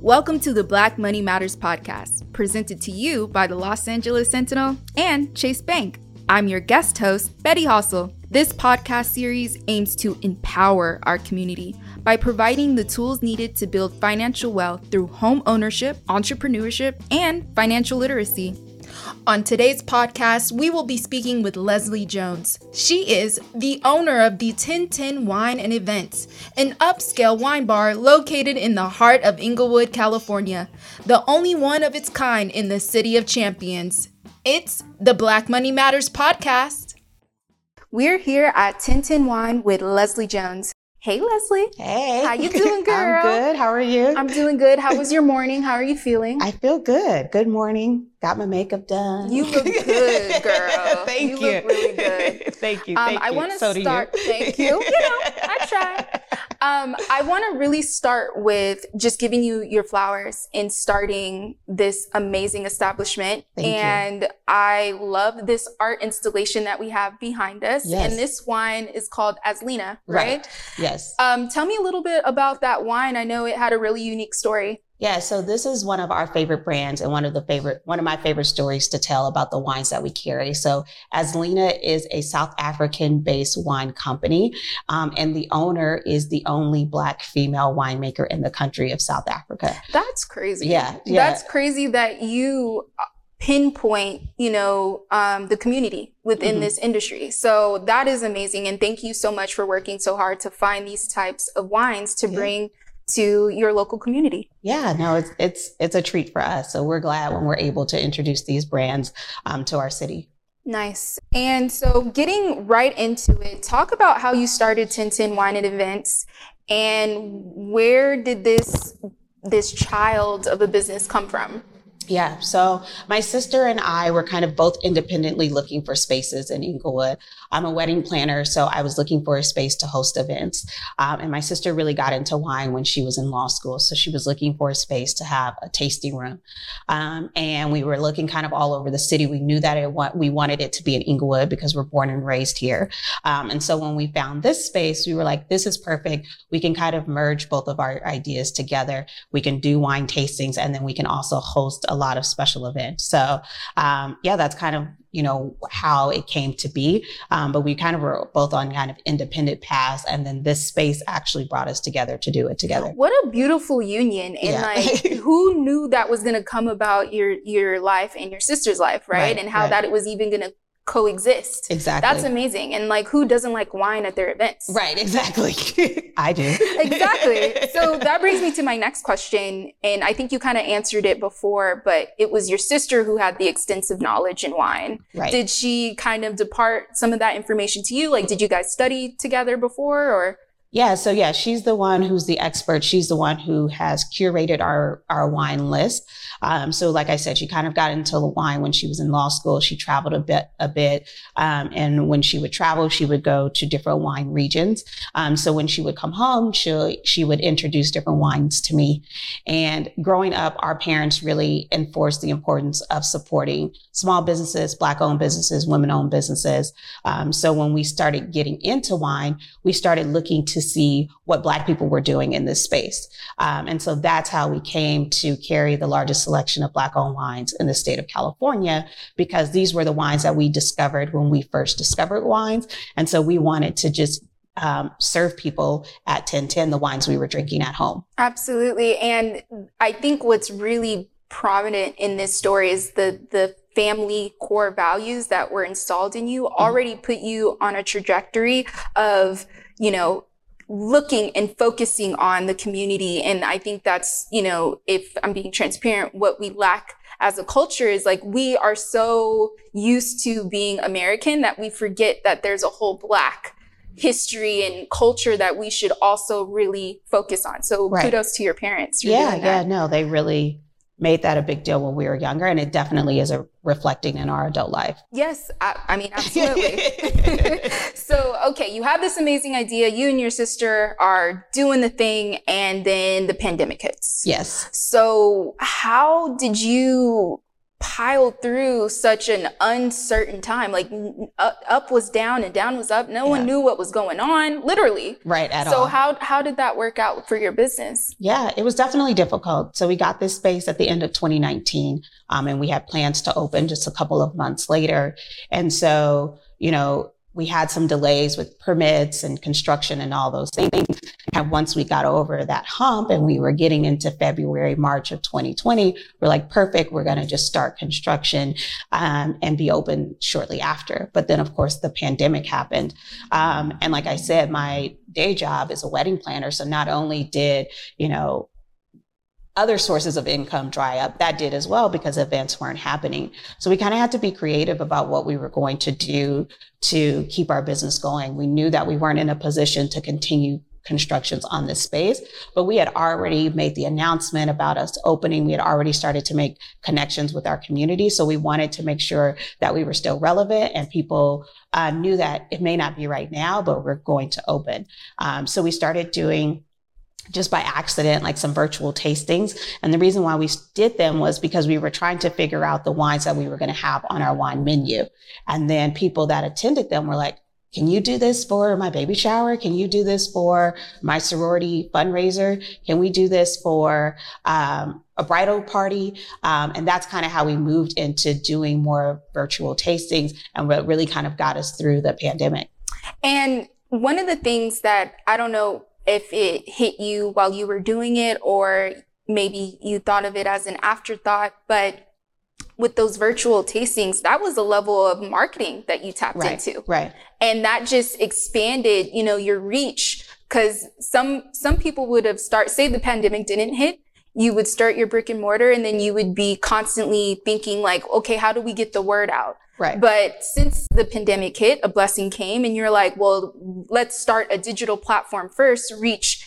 Welcome to the Black Money Matters podcast, presented to you by the Los Angeles Sentinel and Chase Bank. I'm your guest host, Betti Halsell. This podcast series aims to empower our community by providing the tools needed to build financial wealth through home ownership, entrepreneurship, and financial literacy. On today's podcast, we will be speaking with Leslie Jones. She is the owner of the 1010 Wine and Events, an upscale wine bar located in the heart of Inglewood, California, the only one of its kind in the City of Champions. It's the Black Money Matters podcast. We're here at 1010 Wine with Leslie Jones. Hey, Leslie. Hey. How you doing, girl? I'm good. How are you? I'm doing good. How was your morning? How are you feeling? I feel good. Good morning. Got my makeup done. You look good, girl. thank you. You look really good. thank you. Um, Thank I want to So start. Thank you. You know, I try. Um, I want to really start with just giving you your flowers in starting this amazing establishment. Thank you. and I love this art installation that we have behind us. Yes. And this wine is called Aslina, right? Yes. Um, tell me a little bit about that wine. I know it had a really unique story. Yeah, so this is one of our favorite brands and one of the favorite, one of my favorite stories to tell about the wines that we carry. So Aslina is a South African based wine company. Um, and the owner is the only black female winemaker in the country of South Africa. That's crazy. Yeah, yeah. That's crazy that you uh, pinpoint, you know, um, the community within Mhm. this industry. So that is amazing. And thank you so much for working so hard to find these types of wines to Yeah. bring to your local community. Yeah, no, it's, it's, it's a treat for us. So we're glad when we're able to introduce these brands, um, to our city. Nice. And so getting right into it, talk about how you started 1010 Wine and Events and where did this this child of a business come from? Yeah. So my sister and I were kind of both independently looking for spaces in Inglewood. I'm a wedding planner, so I was looking for a space to host events. Um, and my sister really got into wine when she was in law school. So she was looking for a space to have a tasting room. Um, and we were looking kind of all over the city. We knew that it wa- we wanted it to be in Inglewood because we're born and raised here. Um, and so when we found this space, we were like, this is perfect. We can kind of merge both of our ideas together. We can do wine tastings and then we can also host a lot of special events. So, um, yeah, that's kind of, you know, how it came to be. Um, but we kind of were both on kind of independent paths. And then this space actually brought us together to do it together. What a beautiful union. And Yeah. like who knew that was gonna come about your your life and your sister's life, right? Right, and how right. that it was even gonna coexist. Exactly. That's amazing. And like who doesn't like wine at their events? Right. Exactly. I do. exactly. So that brings me to my next question. And I think you kind of answered it before, but it was your sister who had the extensive knowledge in wine. Right. Did she kind of depart some of that information to you? Like, did you guys study together before or? Yeah, so yeah, she's the one who's the expert. She's the one who has curated our our wine list. Um, so, like I said, she kind of got into the wine when she was in law school. She traveled a bit, a bit, um, and when she would travel, she would go to different wine regions. Um, so when she would come home, she she would introduce different wines to me. And growing up, our parents really enforced the importance of supporting small businesses, black-owned businesses, women-owned businesses. Um, so when we started getting into wine, we started looking to see what Black people were doing in this space. Um, and so that's how we came to carry the largest selection of Black owned wines in the state of California, because these were the wines that we discovered when we first discovered wines. And so we wanted to just um, serve people at 1010 the wines we were drinking at home. Absolutely. And I think what's really prominent in this story is the, the family core values that were installed in you already put you on a trajectory of, you know, looking and focusing on the community. And I think that's, you know, if I'm being transparent, what we lack as a culture is like we are so used to being American that we forget that there's a whole black history and culture that we should also really focus on. So Right. kudos to your parents. Yeah, yeah, no, they really made that a big deal when we were younger. And it definitely is a reflecting in our adult life. Yes, I, I mean, absolutely. so, okay, you have this amazing idea. You and your sister are doing the thing, and then the pandemic hits. yes. So, how did you piled through such an uncertain time. Like up, was down and down was up. No yeah. one knew what was going on, literally. Right at so all. So how how did that work out for your business? Yeah, it was definitely difficult. So we got this space at the end of 2019, um, and we had plans to open just a couple of months later. And so you know, we had some delays with permits and construction and all those things. And once we got over that hump and we were getting into February, March of 2020, we're like, perfect, we're going to just start construction um, and be open shortly after. But then, of course, the pandemic happened. Um, and like I said, my day job is a wedding planner. So not only did, you know, other sources of income dry up, that did as well because events weren't happening. So we kind of had to be creative about what we were going to do to keep our business going. We knew that we weren't in a position to continue constructions on this space, but we had already made the announcement about us opening. We had already started to make connections with our community. So we wanted to make sure that we were still relevant and people uh, knew that it may not be right now, but we're going to open. Um, so we started doing just by accident, like some virtual tastings. And the reason why we did them was because we were trying to figure out the wines that we were going to have on our wine menu. And then people that attended them were like, can you do this for my baby shower? Can you do this for my sorority fundraiser? Can we do this for um, a bridal party? Um, and that's kind of how we moved into doing more virtual tastings and what really kind of got us through the pandemic. And one of the things that I don't know if it hit you while you were doing it or maybe you thought of it as an afterthought, but with those virtual tastings, that was a level of marketing that you tapped right, into. Right. And that just expanded, you know, your reach. Cause some, some people would have start, say the pandemic didn't hit, you would start your brick and mortar and then you would be constantly thinking like, okay, how do we get the word out? Right. But since the pandemic hit, a blessing came and you're like, well, let's start a digital platform first, reach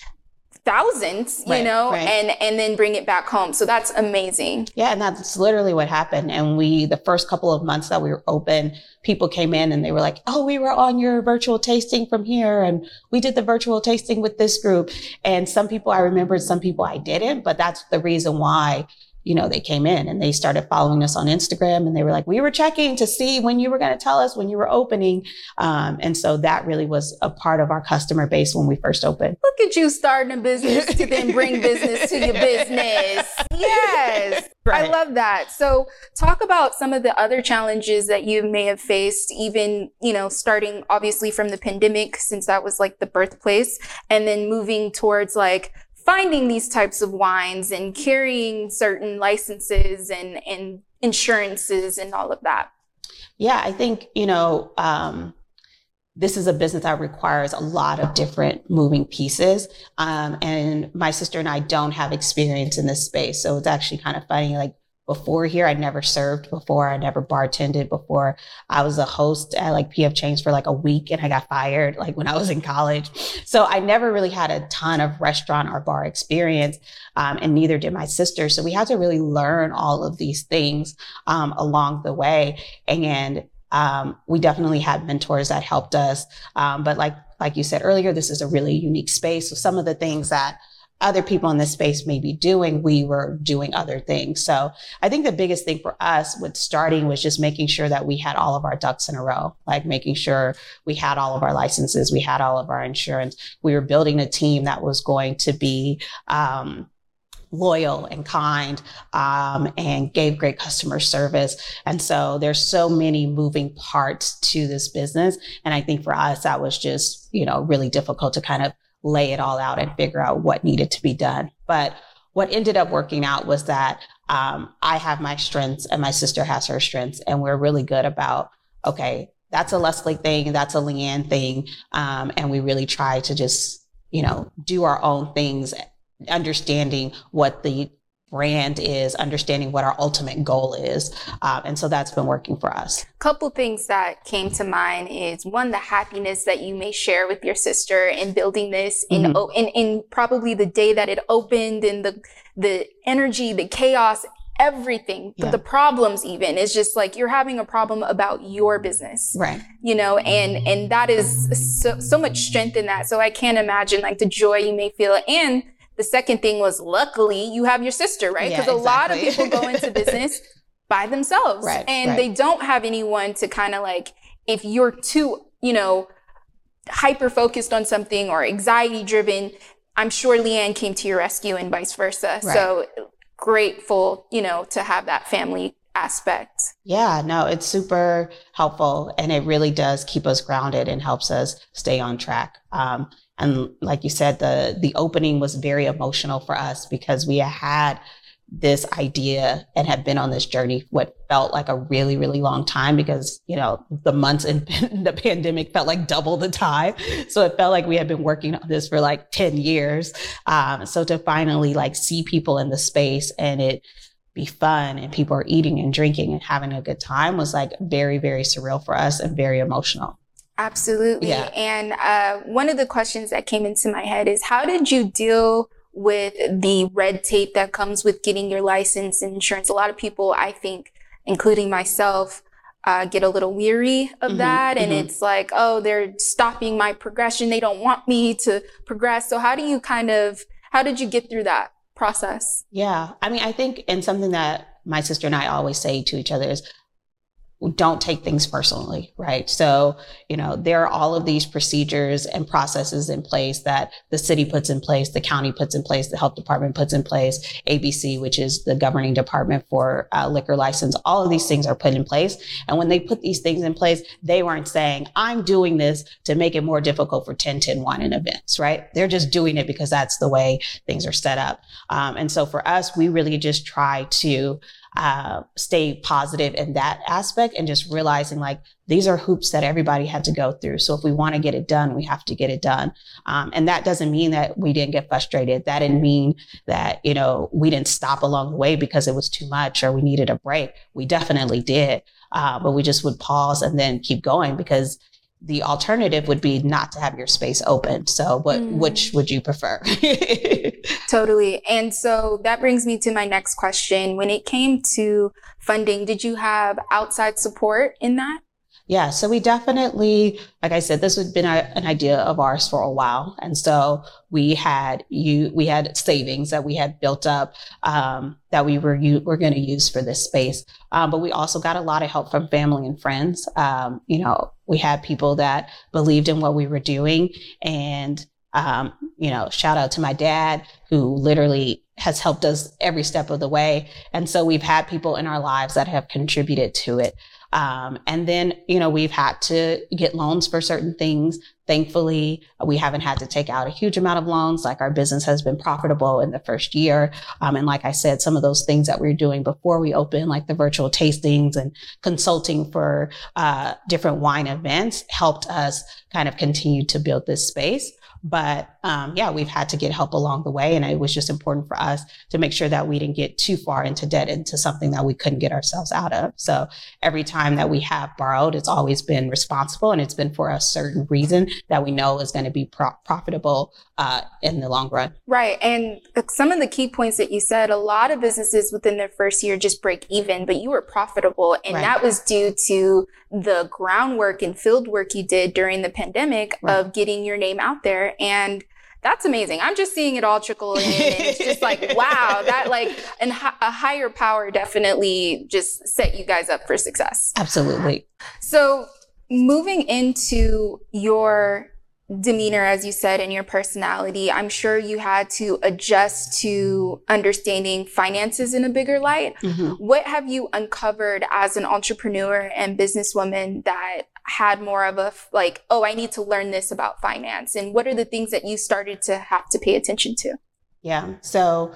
thousands, you right, know, right. and and then bring it back home. So that's amazing. Yeah, and that's literally what happened. And we the first couple of months that we were open, people came in and they were like, "Oh, we were on your virtual tasting from here and we did the virtual tasting with this group." And some people I remembered, some people I didn't, but that's the reason why you know, they came in and they started following us on Instagram and they were like, we were checking to see when you were going to tell us when you were opening. Um, and so that really was a part of our customer base when we first opened. Look at you starting a business to then bring business to your business. Yes. Right. I love that. So talk about some of the other challenges that you may have faced, even, you know, starting obviously from the pandemic, since that was like the birthplace and then moving towards like finding these types of wines and carrying certain licenses and, and insurances and all of that? Yeah, I think, you know, um, this is a business that requires a lot of different moving pieces. Um, and my sister and I don't have experience in this space. So it's actually kind of funny. Like before here. I'd never served before. I never bartended before. I was a host at like PF Chang's for like a week and I got fired like when I was in college. So I never really had a ton of restaurant or bar experience. Um, and neither did my sister. So we had to really learn all of these things um, along the way. And um, we definitely had mentors that helped us. Um, but like like you said earlier, this is a really unique space. So some of the things that other people in this space may be doing, we were doing other things. So I think the biggest thing for us with starting was just making sure that we had all of our ducks in a row, like making sure we had all of our licenses, we had all of our insurance. We were building a team that was going to be, um, loyal and kind um, and gave great customer service and so there's so many moving parts to this business and i think for us that was just you know really difficult to kind of lay it all out and figure out what needed to be done. But what ended up working out was that um, I have my strengths and my sister has her strengths, and we're really good about okay, that's a Leslie thing, that's a LeAnn thing, um, and we really try to just you know do our own things, understanding what the brand is, understanding what our ultimate goal is. Um, and so that's been working for us. Couple things that came to mind is one, the happiness that you may share with your sister in building this in, mm-hmm. in, in probably the day that it opened and the, the energy, the chaos, everything, yeah. the problems even is just like you're having a problem about your business. Right. You know, and, and that is so, so much strength in that. So I can't imagine like the joy you may feel and the second thing was luckily you have your sister, right? Because yeah, exactly. a lot of people go into business by themselves Right, and right. they don't have anyone to kind of like if you're too you know hyper focused on something or anxiety driven i'm sure LeAnn came to your rescue and vice versa Right. so grateful you know to have that family aspect Yeah, no, it's super helpful and it really does keep us grounded and helps us stay on track. Um, and like you said, the the opening was very emotional for us because we had this idea and had been on this journey what felt like a really really long time because you know the months in the pandemic felt like double the time. So it felt like we had been working on this for like 10 years. Um, so to finally like see people in the space and it be fun and people are eating and drinking and having a good time was like very very surreal for us and very emotional Absolutely. Yeah. And uh, one of the questions that came into my head is how did you deal with the red tape that comes with getting your license and insurance? A lot of people, I think, including myself, uh, get a little weary of Mhm, that. And mhm. it's like, oh, they're stopping my progression. They don't want me to progress. So, how do you kind of, how did you get through that process? Yeah. I mean, I think, and something that my sister and I always say to each other is don't take things personally, right? So, you know, there are all of these procedures and processes in place that the city puts in place, the county puts in place, the health department puts in place, ABC, which is the governing department for uh, liquor license. All of these things are put in place. And when they put these things in place, they weren't saying, I'm doing this to make it more difficult for 1010 wine and events, right? They're just doing it because that's the way things are set up. Um, and so for us, we really just try to uh, stay positive in that aspect and just realizing like these are hoops that everybody had to go through. So if we want to get it done, we have to get it done. Um, and that doesn't mean that we didn't get frustrated. That didn't mean that, you know, we didn't stop along the way because it was too much or we needed a break. We definitely did. Uh, but we just would pause and then keep going because the alternative would be not to have your space open. So what, Mm. which would you prefer? Totally. And so that brings me to my next question. When it came to funding, did you have outside support in that? Yeah, so we definitely, like I said, this had been a, an idea of ours for a while, and so we had you, we had savings that we had built up um, that we were you were going to use for this space. Um, but we also got a lot of help from family and friends. Um, you know, we had people that believed in what we were doing, and um, you know, shout out to my dad who literally has helped us every step of the way. And so we've had people in our lives that have contributed to it. Um, and then, you know, we've had to get loans for certain things. Thankfully, we haven't had to take out a huge amount of loans. Like our business has been profitable in the first year. Um, and like I said, some of those things that we were doing before we opened, like the virtual tastings and consulting for uh, different wine events, helped us kind of continue to build this space. But um, yeah, we've had to get help along the way. And it was just important for us to make sure that we didn't get too far into debt into something that we couldn't get ourselves out of. So every time that we have borrowed, it's always been responsible and it's been for a certain reason that we know is going to be pro- profitable uh, in the long run. Right. And some of the key points that you said, a lot of businesses within their first year just break even, but you were profitable. And Right. that was due to the groundwork and field work you did during the pandemic Right. of getting your name out there. And that's amazing. I'm just seeing it all trickle in. And it's just like, wow, that like, and hi- a higher power definitely just set you guys up for success. Absolutely. So, moving into your demeanor, as you said, and your personality, I'm sure you had to adjust to understanding finances in a bigger light. Mhm. What have you uncovered as an entrepreneur and businesswoman that had more of a like, oh, I need to learn this about finance? And what are the things that you started to have to pay attention to? Yeah. So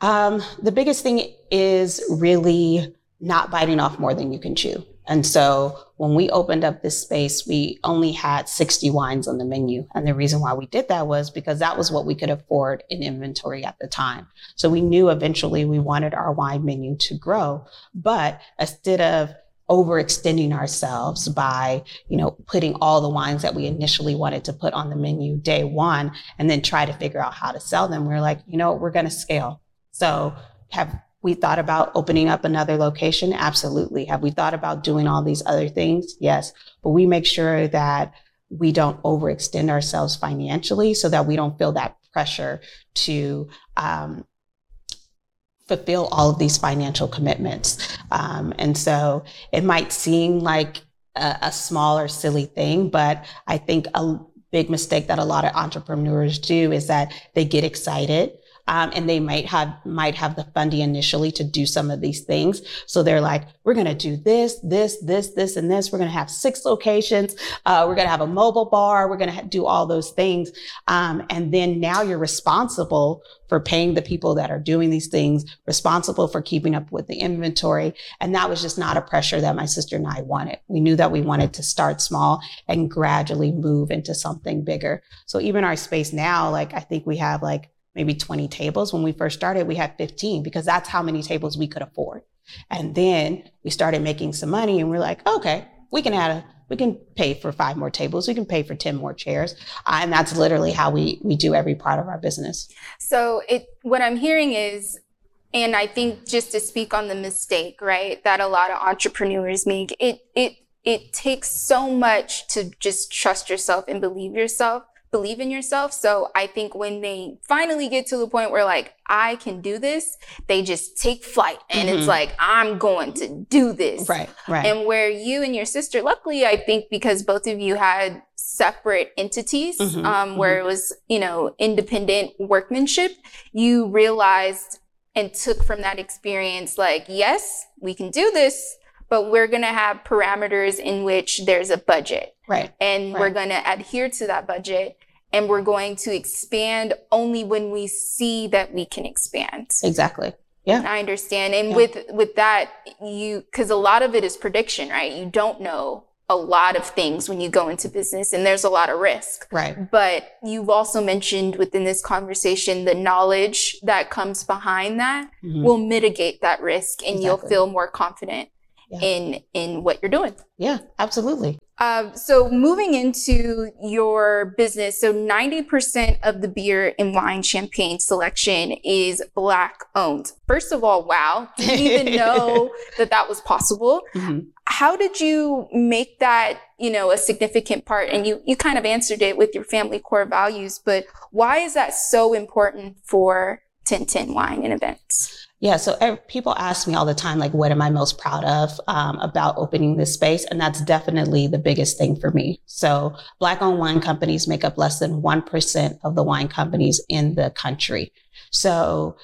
um, the biggest thing is really not biting off more than you can chew. And so when we opened up this space, we only had 60 wines on the menu. And the reason why we did that was because that was what we could afford in inventory at the time. So we knew eventually we wanted our wine menu to grow. But instead of overextending ourselves by, you know, putting all the wines that we initially wanted to put on the menu day one and then try to figure out how to sell them, we're like, you know, we're going to scale. So have we thought about opening up another location? Absolutely. Have we thought about doing all these other things? Yes. But we make sure that we don't overextend ourselves financially so that we don't feel that pressure to um, fulfill all of these financial commitments. Um, and so it might seem like a, a small or silly thing, but I think a big mistake that a lot of entrepreneurs do is that they get excited um, and they might have might have the funding initially to do some of these things. So they're like, we're going to do this, this, this, this, and this. We're going to have six locations. Uh, we're going to have a mobile bar. We're going to do all those things. Um, and then now you're responsible for paying the people that are doing these things, responsible for keeping up with the inventory. And that was just not a pressure that my sister and I wanted. We knew that we wanted to start small and gradually move into something bigger. So even our space now, like I think we have like maybe 20 tables. When we first started, we had 15 because that's how many tables we could afford. And then we started making some money and we're like, okay, we can add a, we can pay for five more tables. We can pay for 10 more chairs. Uh, and that's literally how we, we do every part of our business. So it, what I'm hearing is, and I think just to speak on the mistake, right, that a lot of entrepreneurs make, it, it, it takes so much to just trust yourself and believe yourself believe in yourself. So I think when they finally get to the point where like, I can do this, they just take flight and mm-hmm. it's like, I'm going to do this. Right, right. And where you and your sister, luckily, I think because both of you had separate entities, mm-hmm, um, where mm-hmm. it was, you know, independent workmanship, you realized and took from that experience, like, yes, we can do this, but we're going to have parameters in which there's a budget. Right. And right. we're going to adhere to that budget and we're going to expand only when we see that we can expand. Exactly. Yeah. I understand. And yeah. with with that you cuz a lot of it is prediction, right? You don't know a lot of things when you go into business and there's a lot of risk. Right. But you've also mentioned within this conversation the knowledge that comes behind that mm-hmm. will mitigate that risk and exactly. you'll feel more confident yeah. in in what you're doing. Yeah, absolutely. Uh, so moving into your business, so 90% of the beer and wine champagne selection is black owned. First of all, wow, didn't even know that that was possible. Mm-hmm. How did you make that, you know, a significant part? And you, you kind of answered it with your family core values, but why is that so important for 1010 wine and events? Yeah, so er, people ask me all the time, like, what am I most proud of um, about opening this space? And that's definitely the biggest thing for me. So, Black owned wine companies make up less than 1% of the wine companies in the country. So,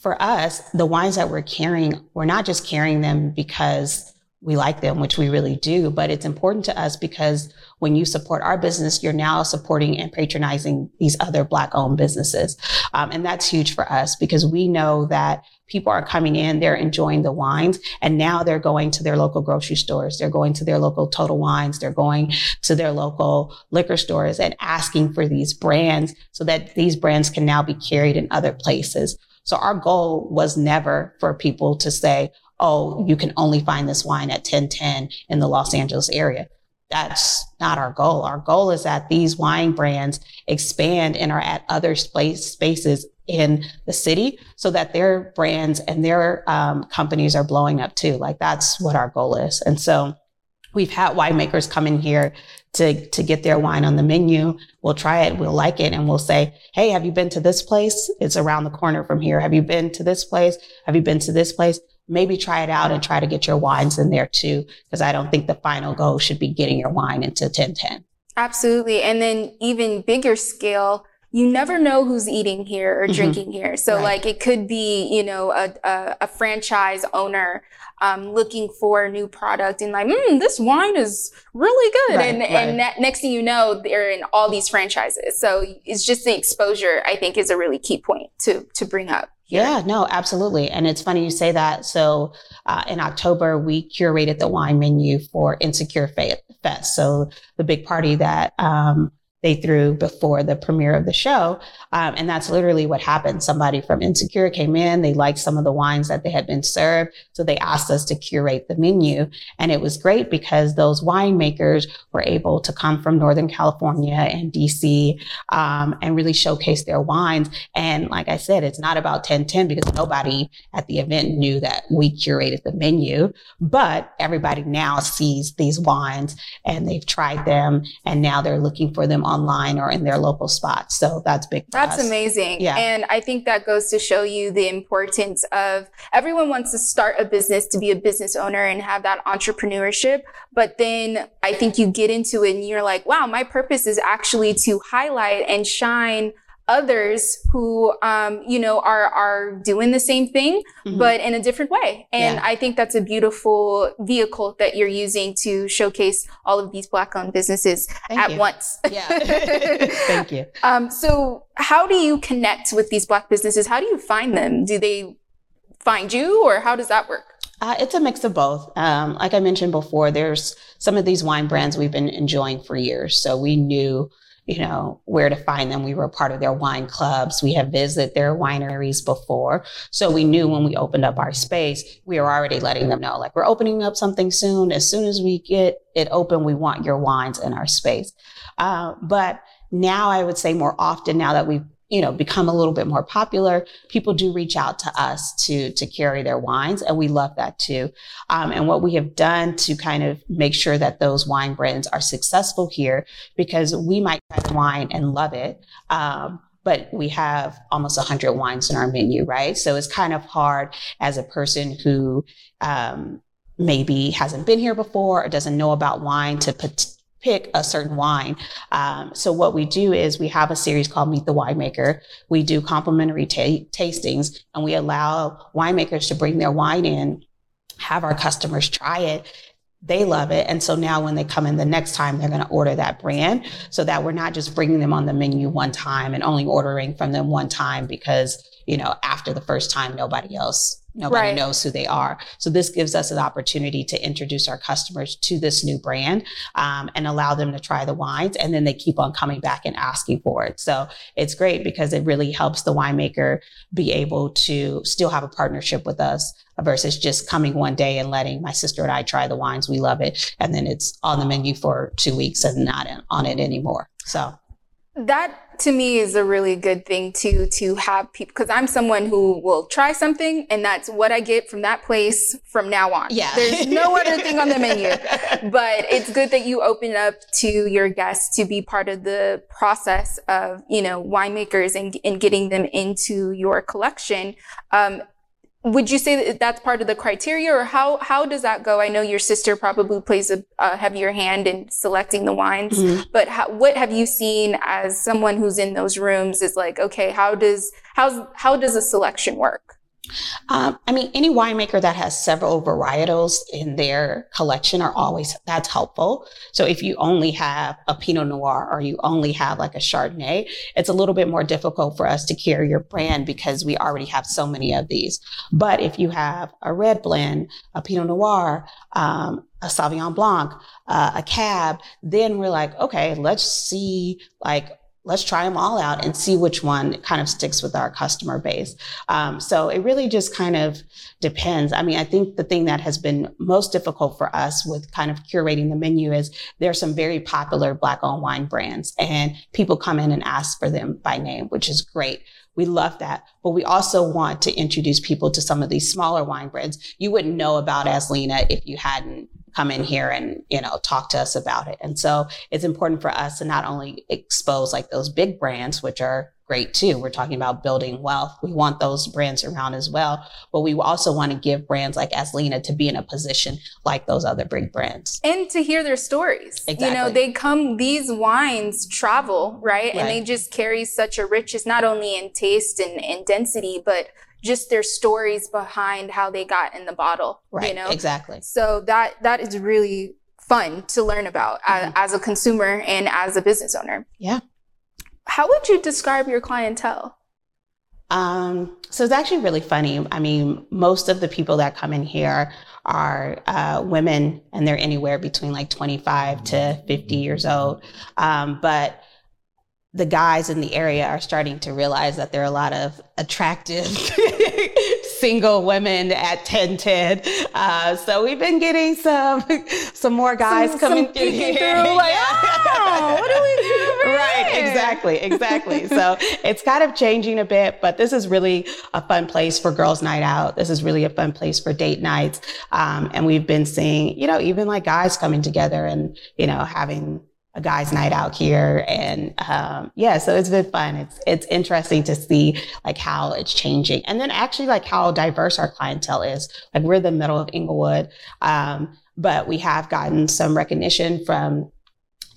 for us, the wines that we're carrying, we're not just carrying them because we like them, which we really do, but it's important to us because when you support our business, you're now supporting and patronizing these other Black owned businesses. Um, and that's huge for us because we know that people are coming in, they're enjoying the wines, and now they're going to their local grocery stores. They're going to their local Total Wines. They're going to their local liquor stores and asking for these brands so that these brands can now be carried in other places. So our goal was never for people to say, oh, you can only find this wine at 1010 in the Los Angeles area. That's not our goal. Our goal is that these wine brands expand and are at other space, spaces in the city so that their brands and their um, companies are blowing up too. Like that's what our goal is. And so we've had winemakers come in here to, to get their wine on the menu. We'll try it. We'll like it. And we'll say, Hey, have you been to this place? It's around the corner from here. Have you been to this place? Have you been to this place? Maybe try it out and try to get your wines in there too, because I don't think the final goal should be getting your wine into 1010. Absolutely. And then even bigger scale, you never know who's eating here or mm-hmm. drinking here. So right. like it could be, you know, a, a, a franchise owner um, looking for a new product and like, mm, this wine is really good. Right, and, right. and ne- next thing you know, they're in all these franchises. So it's just the exposure, I think, is a really key point to, to bring up. Yeah, no, absolutely. And it's funny you say that. So uh, in October, we curated the wine menu for Insecure Fest. So the big party that um, they threw before the premiere of the show. Um, and that's literally what happened. Somebody from Insecure came in. They liked some of the wines that they had been served. So they asked us to curate the menu. And it was great because those winemakers were able to come from Northern California and DC, um, and really showcase their wines. And like I said, it's not about 1010 because nobody at the event knew that we curated the menu, but everybody now sees these wines and they've tried them and now they're looking for them on online or in their local spots. So that's big. that's us. amazing. Yeah. And I think that goes to show you the importance of everyone wants to start a business to be a business owner and have that entrepreneurship. But then I think you get into it and you're like, wow, my purpose is actually to highlight and shine others who um, you know are are doing the same thing Mhm. but in a different way and Yeah. i think that's a beautiful vehicle that you're using to showcase all of these black owned businesses Thank at you. once Yeah. Thank you. um, so how do you connect with these black businesses how do you find them do they find you or how does that work Uh, it's a mix of both. Um, like I mentioned before, there's some of these wine brands we've been enjoying for years. So we knew, you know, where to find them. We were part of their wine clubs. We have visited their wineries before. So we knew when we opened up our space, we were already letting them know, like, we're opening up something soon. As soon as we get it open, we want your wines in our space. Uh, but now I would say more often now that we've you know become a little bit more popular people do reach out to us to to carry their wines and we love that too. Um, and what we have done to kind of make sure that those wine brands are successful here because we might try wine and love it um, but we have almost 100 wines in our menu right? So it's kind of hard as a person who um, maybe hasn't been here before or doesn't know about wine to put pick a certain wine. Um, so what we do is we have a series called Meet the Winemaker. We do complimentary ta- tastings and we allow winemakers to bring their wine in, have our customers try it. They love it. And so now when they come in the next time, they're going to order that brand so that we're not just bringing them on the menu one time and only ordering from them one time because, you know, after the first time, nobody else Nobody Right. knows who they are. So this gives us an opportunity to introduce our customers to this new brand um, and allow them to try the wines. And then they keep on coming back and asking for it. So it's great because it really helps the winemaker be able to still have a partnership with us versus just coming one day and letting my sister and I try the wines. We love it. And then it's on the menu for two weeks and not on it anymore. So that to me is a really good thing to to have people because I'm someone who will try something and that's what I get from that place from now on. yeah, There's no other thing on the menu. But it's good that you open up to your guests to be part of the process of, you know, winemakers and, and getting them into your collection. Um, would you say that that's part of the criteria or how, how does that go? I know your sister probably plays a, a heavier hand in selecting the wines Mhm. but how, what have you seen as someone who's in those rooms is like okay how does how's how does a selection work Um, I mean, any winemaker that has several varietals in their collection are always, that's helpful. So if you only have a Pinot Noir or you only have like a Chardonnay, it's a little bit more difficult for us to carry your brand because we already have so many of these. But if you have a red blend, a Pinot Noir, um, a Sauvignon Blanc, uh, a Cab, then we're like, okay, let's see, like, let's try them all out and see which one kind of sticks with our customer base. Um, so it really just kind of depends. I mean, I think the thing that has been most difficult for us with kind of curating the menu is there are some very popular black owned wine brands and people come in and ask for them by name, which is great. We love that. But we also want to introduce people to some of these smaller wine brands you wouldn't know about Aslina if you hadn't come in here and, you know, talk to us about it. And so it's important for us to not only expose like those big brands, which are great too. We're talking about building wealth. We want those brands around as well. But we also want to give brands like Aslina to be in a position like those other big brands. and to hear their stories you know they come these wines travel right, and they just carry such a richness not only in taste and, and density but just their stories behind how they got in the bottle Right. you know Exactly. so that that is really fun to learn about a- Mhm. as a consumer and as a business owner Yeah. how would you describe your clientele Um, so it's actually really funny. I mean, most of the people that come in here are uh, women, and they're anywhere between like 25 to 50 years old. Um, but the guys in the area are starting to realize that there are a lot of attractive single women at 1010. Uh, so we've been getting some some more guys Some- coming some through here. through, like. "Oh, what do we do Right, here?" exactly, exactly. so it's kind of changing a bit, but this is really a fun place for girls' night out. This is really a fun place for date nights. Um, and we've been seeing, you know, even like guys coming together and, you know, having a guys' night out here, and um, yeah, so it's been fun. It's it's interesting to see like how it's changing, and then actually like how diverse our clientele is. Like we're the middle of Inglewood, um, but we have gotten some recognition from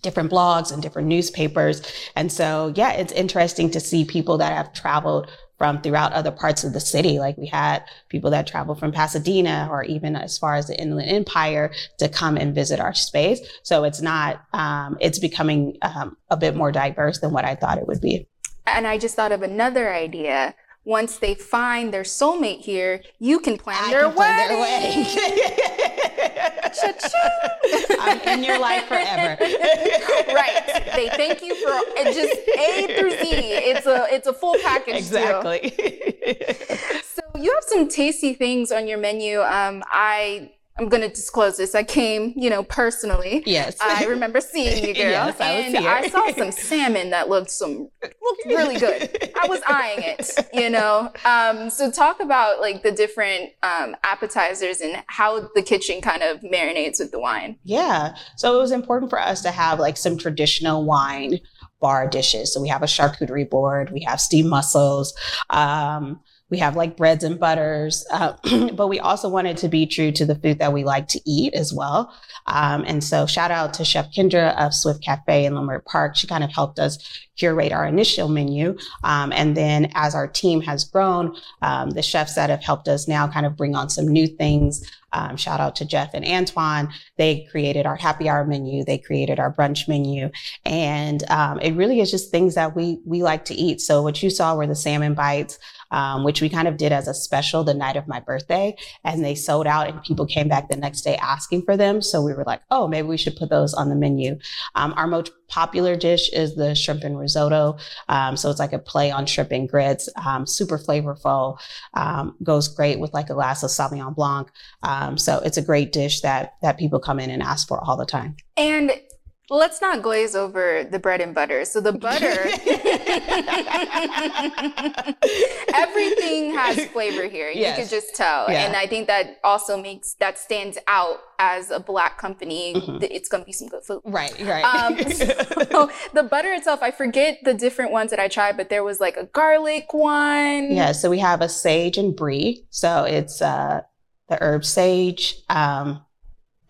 different blogs and different newspapers. And so, yeah, it's interesting to see people that have traveled from throughout other parts of the city. Like we had people that traveled from Pasadena or even as far as the Inland Empire to come and visit our space. So it's not, um, it's becoming um, a bit more diverse than what I thought it would be. And I just thought of another idea once they find their soulmate here, you can plan, I their, can plan wedding. their wedding. I'm in your life forever. right. They thank you for just A through Z. It's a it's a full package. Exactly. So you have some tasty things on your menu. Um, I I'm going to disclose this. I came, you know, personally. Yes. I remember seeing you, girl. Yes, I was and here. I saw some salmon that looked some looked really good. I was eyeing it, you know. Um, so talk about like the different um, appetizers and how the kitchen kind of marinates with the wine. Yeah. So it was important for us to have like some traditional wine bar dishes. So we have a charcuterie board, we have steamed mussels, um, we have like breads and butters, uh, but we also wanted to be true to the food that we like to eat as well. Um, and so shout out to Chef Kendra of Swift Cafe in Leimert Park. She kind of helped us curate our initial menu. Um, and then as our team has grown, um, the chefs that have helped us now kind of bring on some new things. Um, shout out to Jeff and Antoine. They created our happy hour menu. They created our brunch menu. And um, it really is just things that we, we like to eat. So what you saw were the salmon bites um, which we kind of did as a special the night of my birthday. And they sold out and people came back the next day asking for them. So we were like, oh, maybe we should put those on the menu. Um, our most popular dish is the shrimp and risotto. Um, so it's like a play on shrimp and grits, um, super flavorful, um, goes great with like a glass of Sauvignon Blanc. Um, so it's a great dish that, that people come in and ask for all the time. And let's not glaze over the bread and butter. So the butter, everything has flavor here. Yes. You can just tell. Yeah. And I think that also makes, that stands out as a black company. Mhm. It's going to be some good food. Right, right. Um, so the butter itself, I forget the different ones that I tried, but there was like a garlic one. Yeah, so we have a sage and brie. So it's uh, the herb sage, um,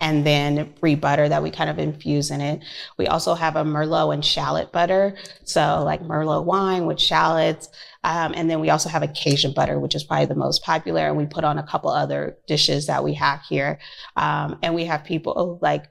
and then brie butter that we kind of infuse in it. We also have a Merlot and shallot butter. So like Merlot wine with shallots. Um, and then we also have a Cajun butter, which is probably the most popular. And we put on a couple other dishes that we have here. Um, and we have people like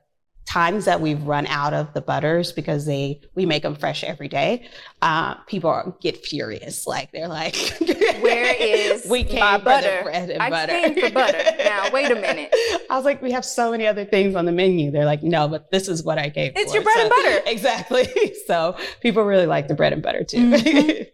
times that we've run out of the butters because they we make them fresh every day uh, people are, get furious like they're like Where is we came my butter? the bread and butter? I butter came for butter. Now, wait a minute. i was like we have so many other things on the menu they're like no but this is what i came It's for your bread and butter. exactly so people really like the bread and butter too Mhm.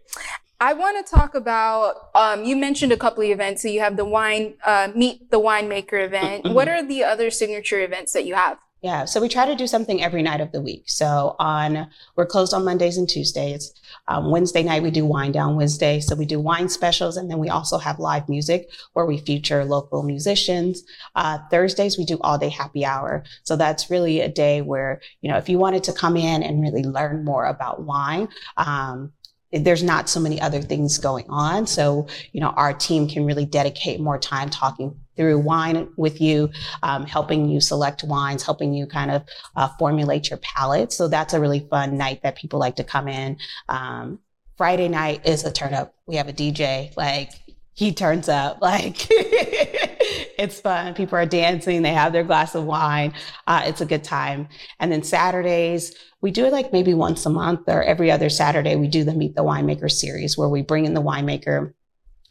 I want to talk about. Um, you mentioned a couple of events. So you have the wine, uh, meet the winemaker event. Mhm. What are the other signature events that you have? Yeah, so we try to do something every night of the week. So on, we're closed on Mondays and Tuesdays. Um, Wednesday night we do Wine Down Wednesday, so we do wine specials, and then we also have live music where we feature local musicians. Uh, Thursdays we do all day happy hour, so that's really a day where you know if you wanted to come in and really learn more about wine. Um, there's not so many other things going on. So, you know, our team can really dedicate more time talking through wine with you, um, helping you select wines, helping you kind of uh, formulate your palate. So that's a really fun night that people like to come in. Um, Friday night is a turn up. We have a DJ, like he turns up, like it's fun. People are dancing. They have their glass of wine. Uh, it's a good time. And then Saturdays, we do it like maybe once a month or every other Saturday. We do the Meet the Winemaker series where we bring in the winemaker,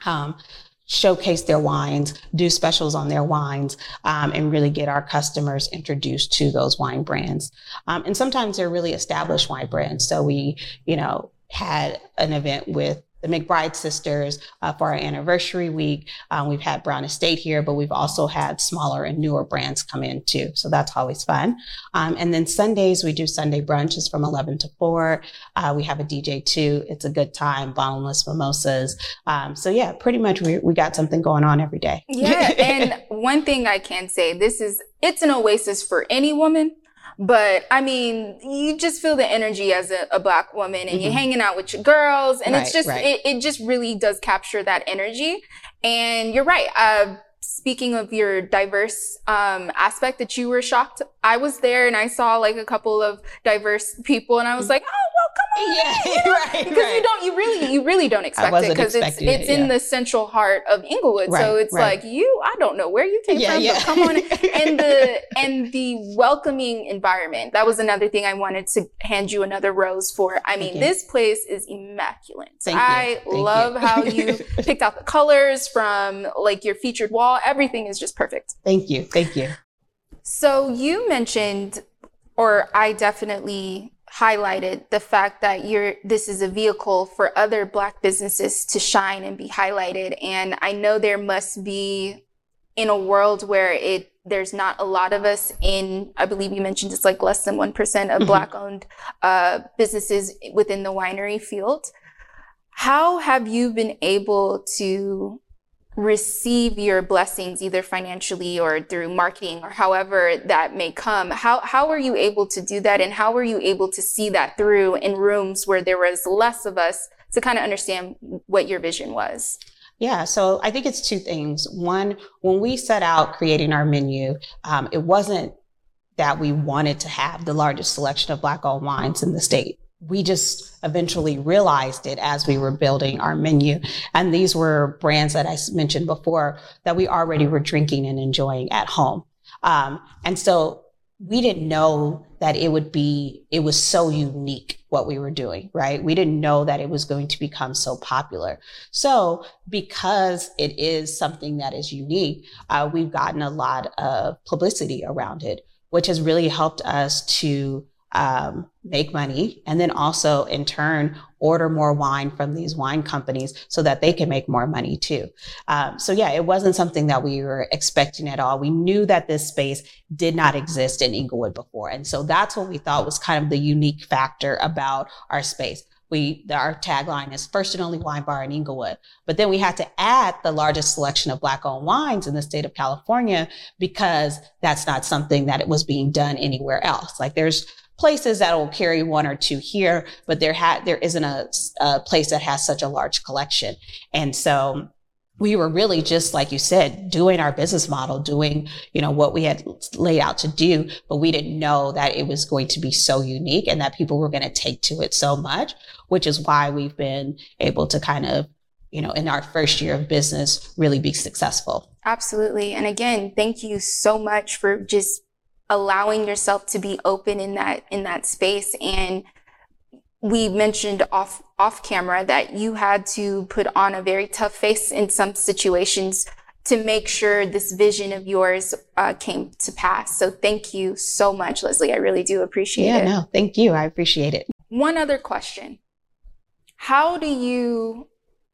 um, showcase their wines, do specials on their wines, um, and really get our customers introduced to those wine brands. Um, and sometimes they're really established wine brands. So we, you know, had an event with the McBride sisters uh, for our anniversary week. Um, we've had Brown Estate here, but we've also had smaller and newer brands come in too. So that's always fun. Um, and then Sundays, we do Sunday brunches from 11 to 4. Uh, we have a DJ too. It's a good time, bottomless mimosas. Um, so yeah, pretty much we, we got something going on every day. Yeah, and one thing I can say, this is it's an oasis for any woman, But I mean, you just feel the energy as a, a black woman and mm-hmm. you're hanging out with your girls and right, it's just, right. it, it just really does capture that energy. And you're right. Uh, speaking of your diverse um, aspect that you were shocked i was there and i saw like a couple of diverse people and i was like oh well come on yeah right because right. you don't you really you really don't expect it because it's it's it, in the central heart of inglewood right, so it's right. like you i don't know where you came yeah, from yeah. but come on and the and the welcoming environment that was another thing i wanted to hand you another rose for i mean this place is immaculate Thank i love you. how you picked out the colors from like your featured wall Everything is just perfect. Thank you. Thank you. So you mentioned, or I definitely highlighted the fact that you're this is a vehicle for other black businesses to shine and be highlighted and i know there must be in a world where it there's not a lot of us in i believe you mentioned it's like less than 1% of mm-hmm. black owned uh, businesses within the winery field how have you been able to receive your blessings either financially or through marketing or however that may come. How how are you able to do that and how were you able to see that through in rooms where there was less of us to kind of understand what your vision was? Yeah, so I think it's two things. One, when we set out creating our menu, um, it wasn't that we wanted to have the largest selection of black owned wines in the state we just eventually realized it as we were building our menu. And these were brands that I mentioned before that we already were drinking and enjoying at home. Um, and so we didn't know that it would be, it was so unique what we were doing, right? We didn't know that it was going to become so popular. So because it is something that is unique, uh, we've gotten a lot of publicity around it, which has really helped us to um, make money and then also in turn order more wine from these wine companies so that they can make more money too um, so yeah it wasn't something that we were expecting at all we knew that this space did not exist in inglewood before and so that's what we thought was kind of the unique factor about our space we our tagline is first and only wine bar in Inglewood. But then we had to add the largest selection of black owned wines in the state of California because that's not something that it was being done anywhere else. Like there's places that will carry one or two here, but there had there isn't a, a place that has such a large collection. And so we were really just like you said doing our business model doing you know what we had laid out to do but we didn't know that it was going to be so unique and that people were going to take to it so much which is why we've been able to kind of you know in our first year of business really be successful absolutely and again thank you so much for just allowing yourself to be open in that in that space and we mentioned off off camera that you had to put on a very tough face in some situations to make sure this vision of yours uh, came to pass. So thank you so much, Leslie. I really do appreciate yeah, it. Yeah, no, thank you. I appreciate it. One other question: How do you,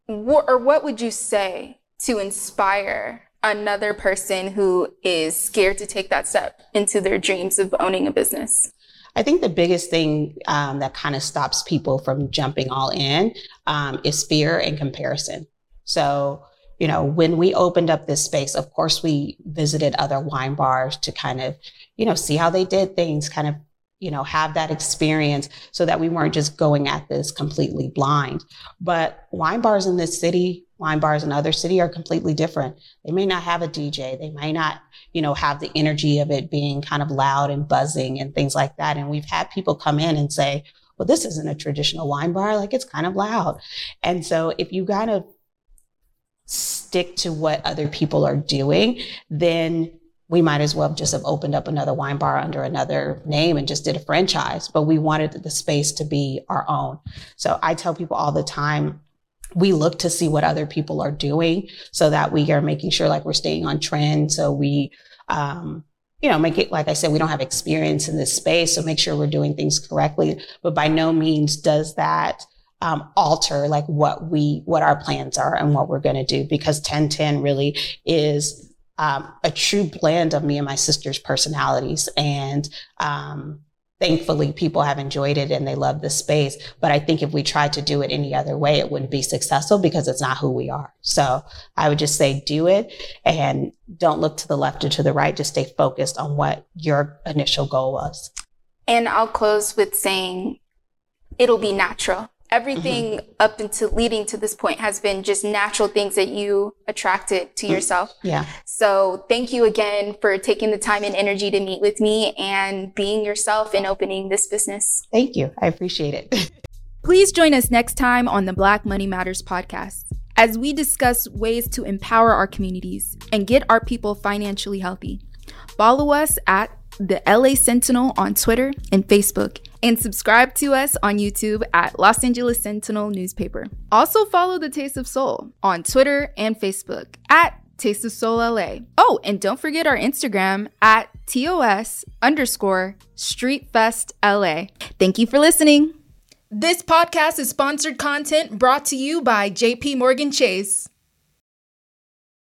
or what would you say to inspire another person who is scared to take that step into their dreams of owning a business? I think the biggest thing um, that kind of stops people from jumping all in um, is fear and comparison. So, you know, when we opened up this space, of course, we visited other wine bars to kind of, you know, see how they did things, kind of, you know, have that experience so that we weren't just going at this completely blind. But wine bars in this city wine bars in other city are completely different. They may not have a DJ. They may not, you know, have the energy of it being kind of loud and buzzing and things like that. And we've had people come in and say, well, this isn't a traditional wine bar. Like it's kind of loud. And so if you kind of stick to what other people are doing, then we might as well just have opened up another wine bar under another name and just did a franchise, but we wanted the space to be our own. So I tell people all the time, we look to see what other people are doing so that we are making sure like we're staying on trend. So we, um, you know, make it, like I said, we don't have experience in this space. So make sure we're doing things correctly. But by no means does that, um, alter like what we, what our plans are and what we're going to do because 1010 really is, um, a true blend of me and my sister's personalities. And, um, thankfully people have enjoyed it and they love the space. But I think if we tried to do it any other way, it wouldn't be successful because it's not who we are. So I would just say do it and don't look to the left or to the right. Just stay focused on what your initial goal was. And I'll close with saying it'll be natural. Everything mm-hmm. up into leading to this point has been just natural things that you attracted to mm. yourself. Yeah. So thank you again for taking the time and energy to meet with me and being yourself and opening this business. Thank you. I appreciate it. Please join us next time on the Black Money Matters podcast as we discuss ways to empower our communities and get our people financially healthy. Follow us at the LA Sentinel on Twitter and Facebook, and subscribe to us on YouTube at Los Angeles Sentinel Newspaper. Also, follow The Taste of Soul on Twitter and Facebook at Taste of Soul LA. Oh, and don't forget our Instagram at TOS underscore Street Fest LA. Thank you for listening. This podcast is sponsored content brought to you by JP Morgan Chase.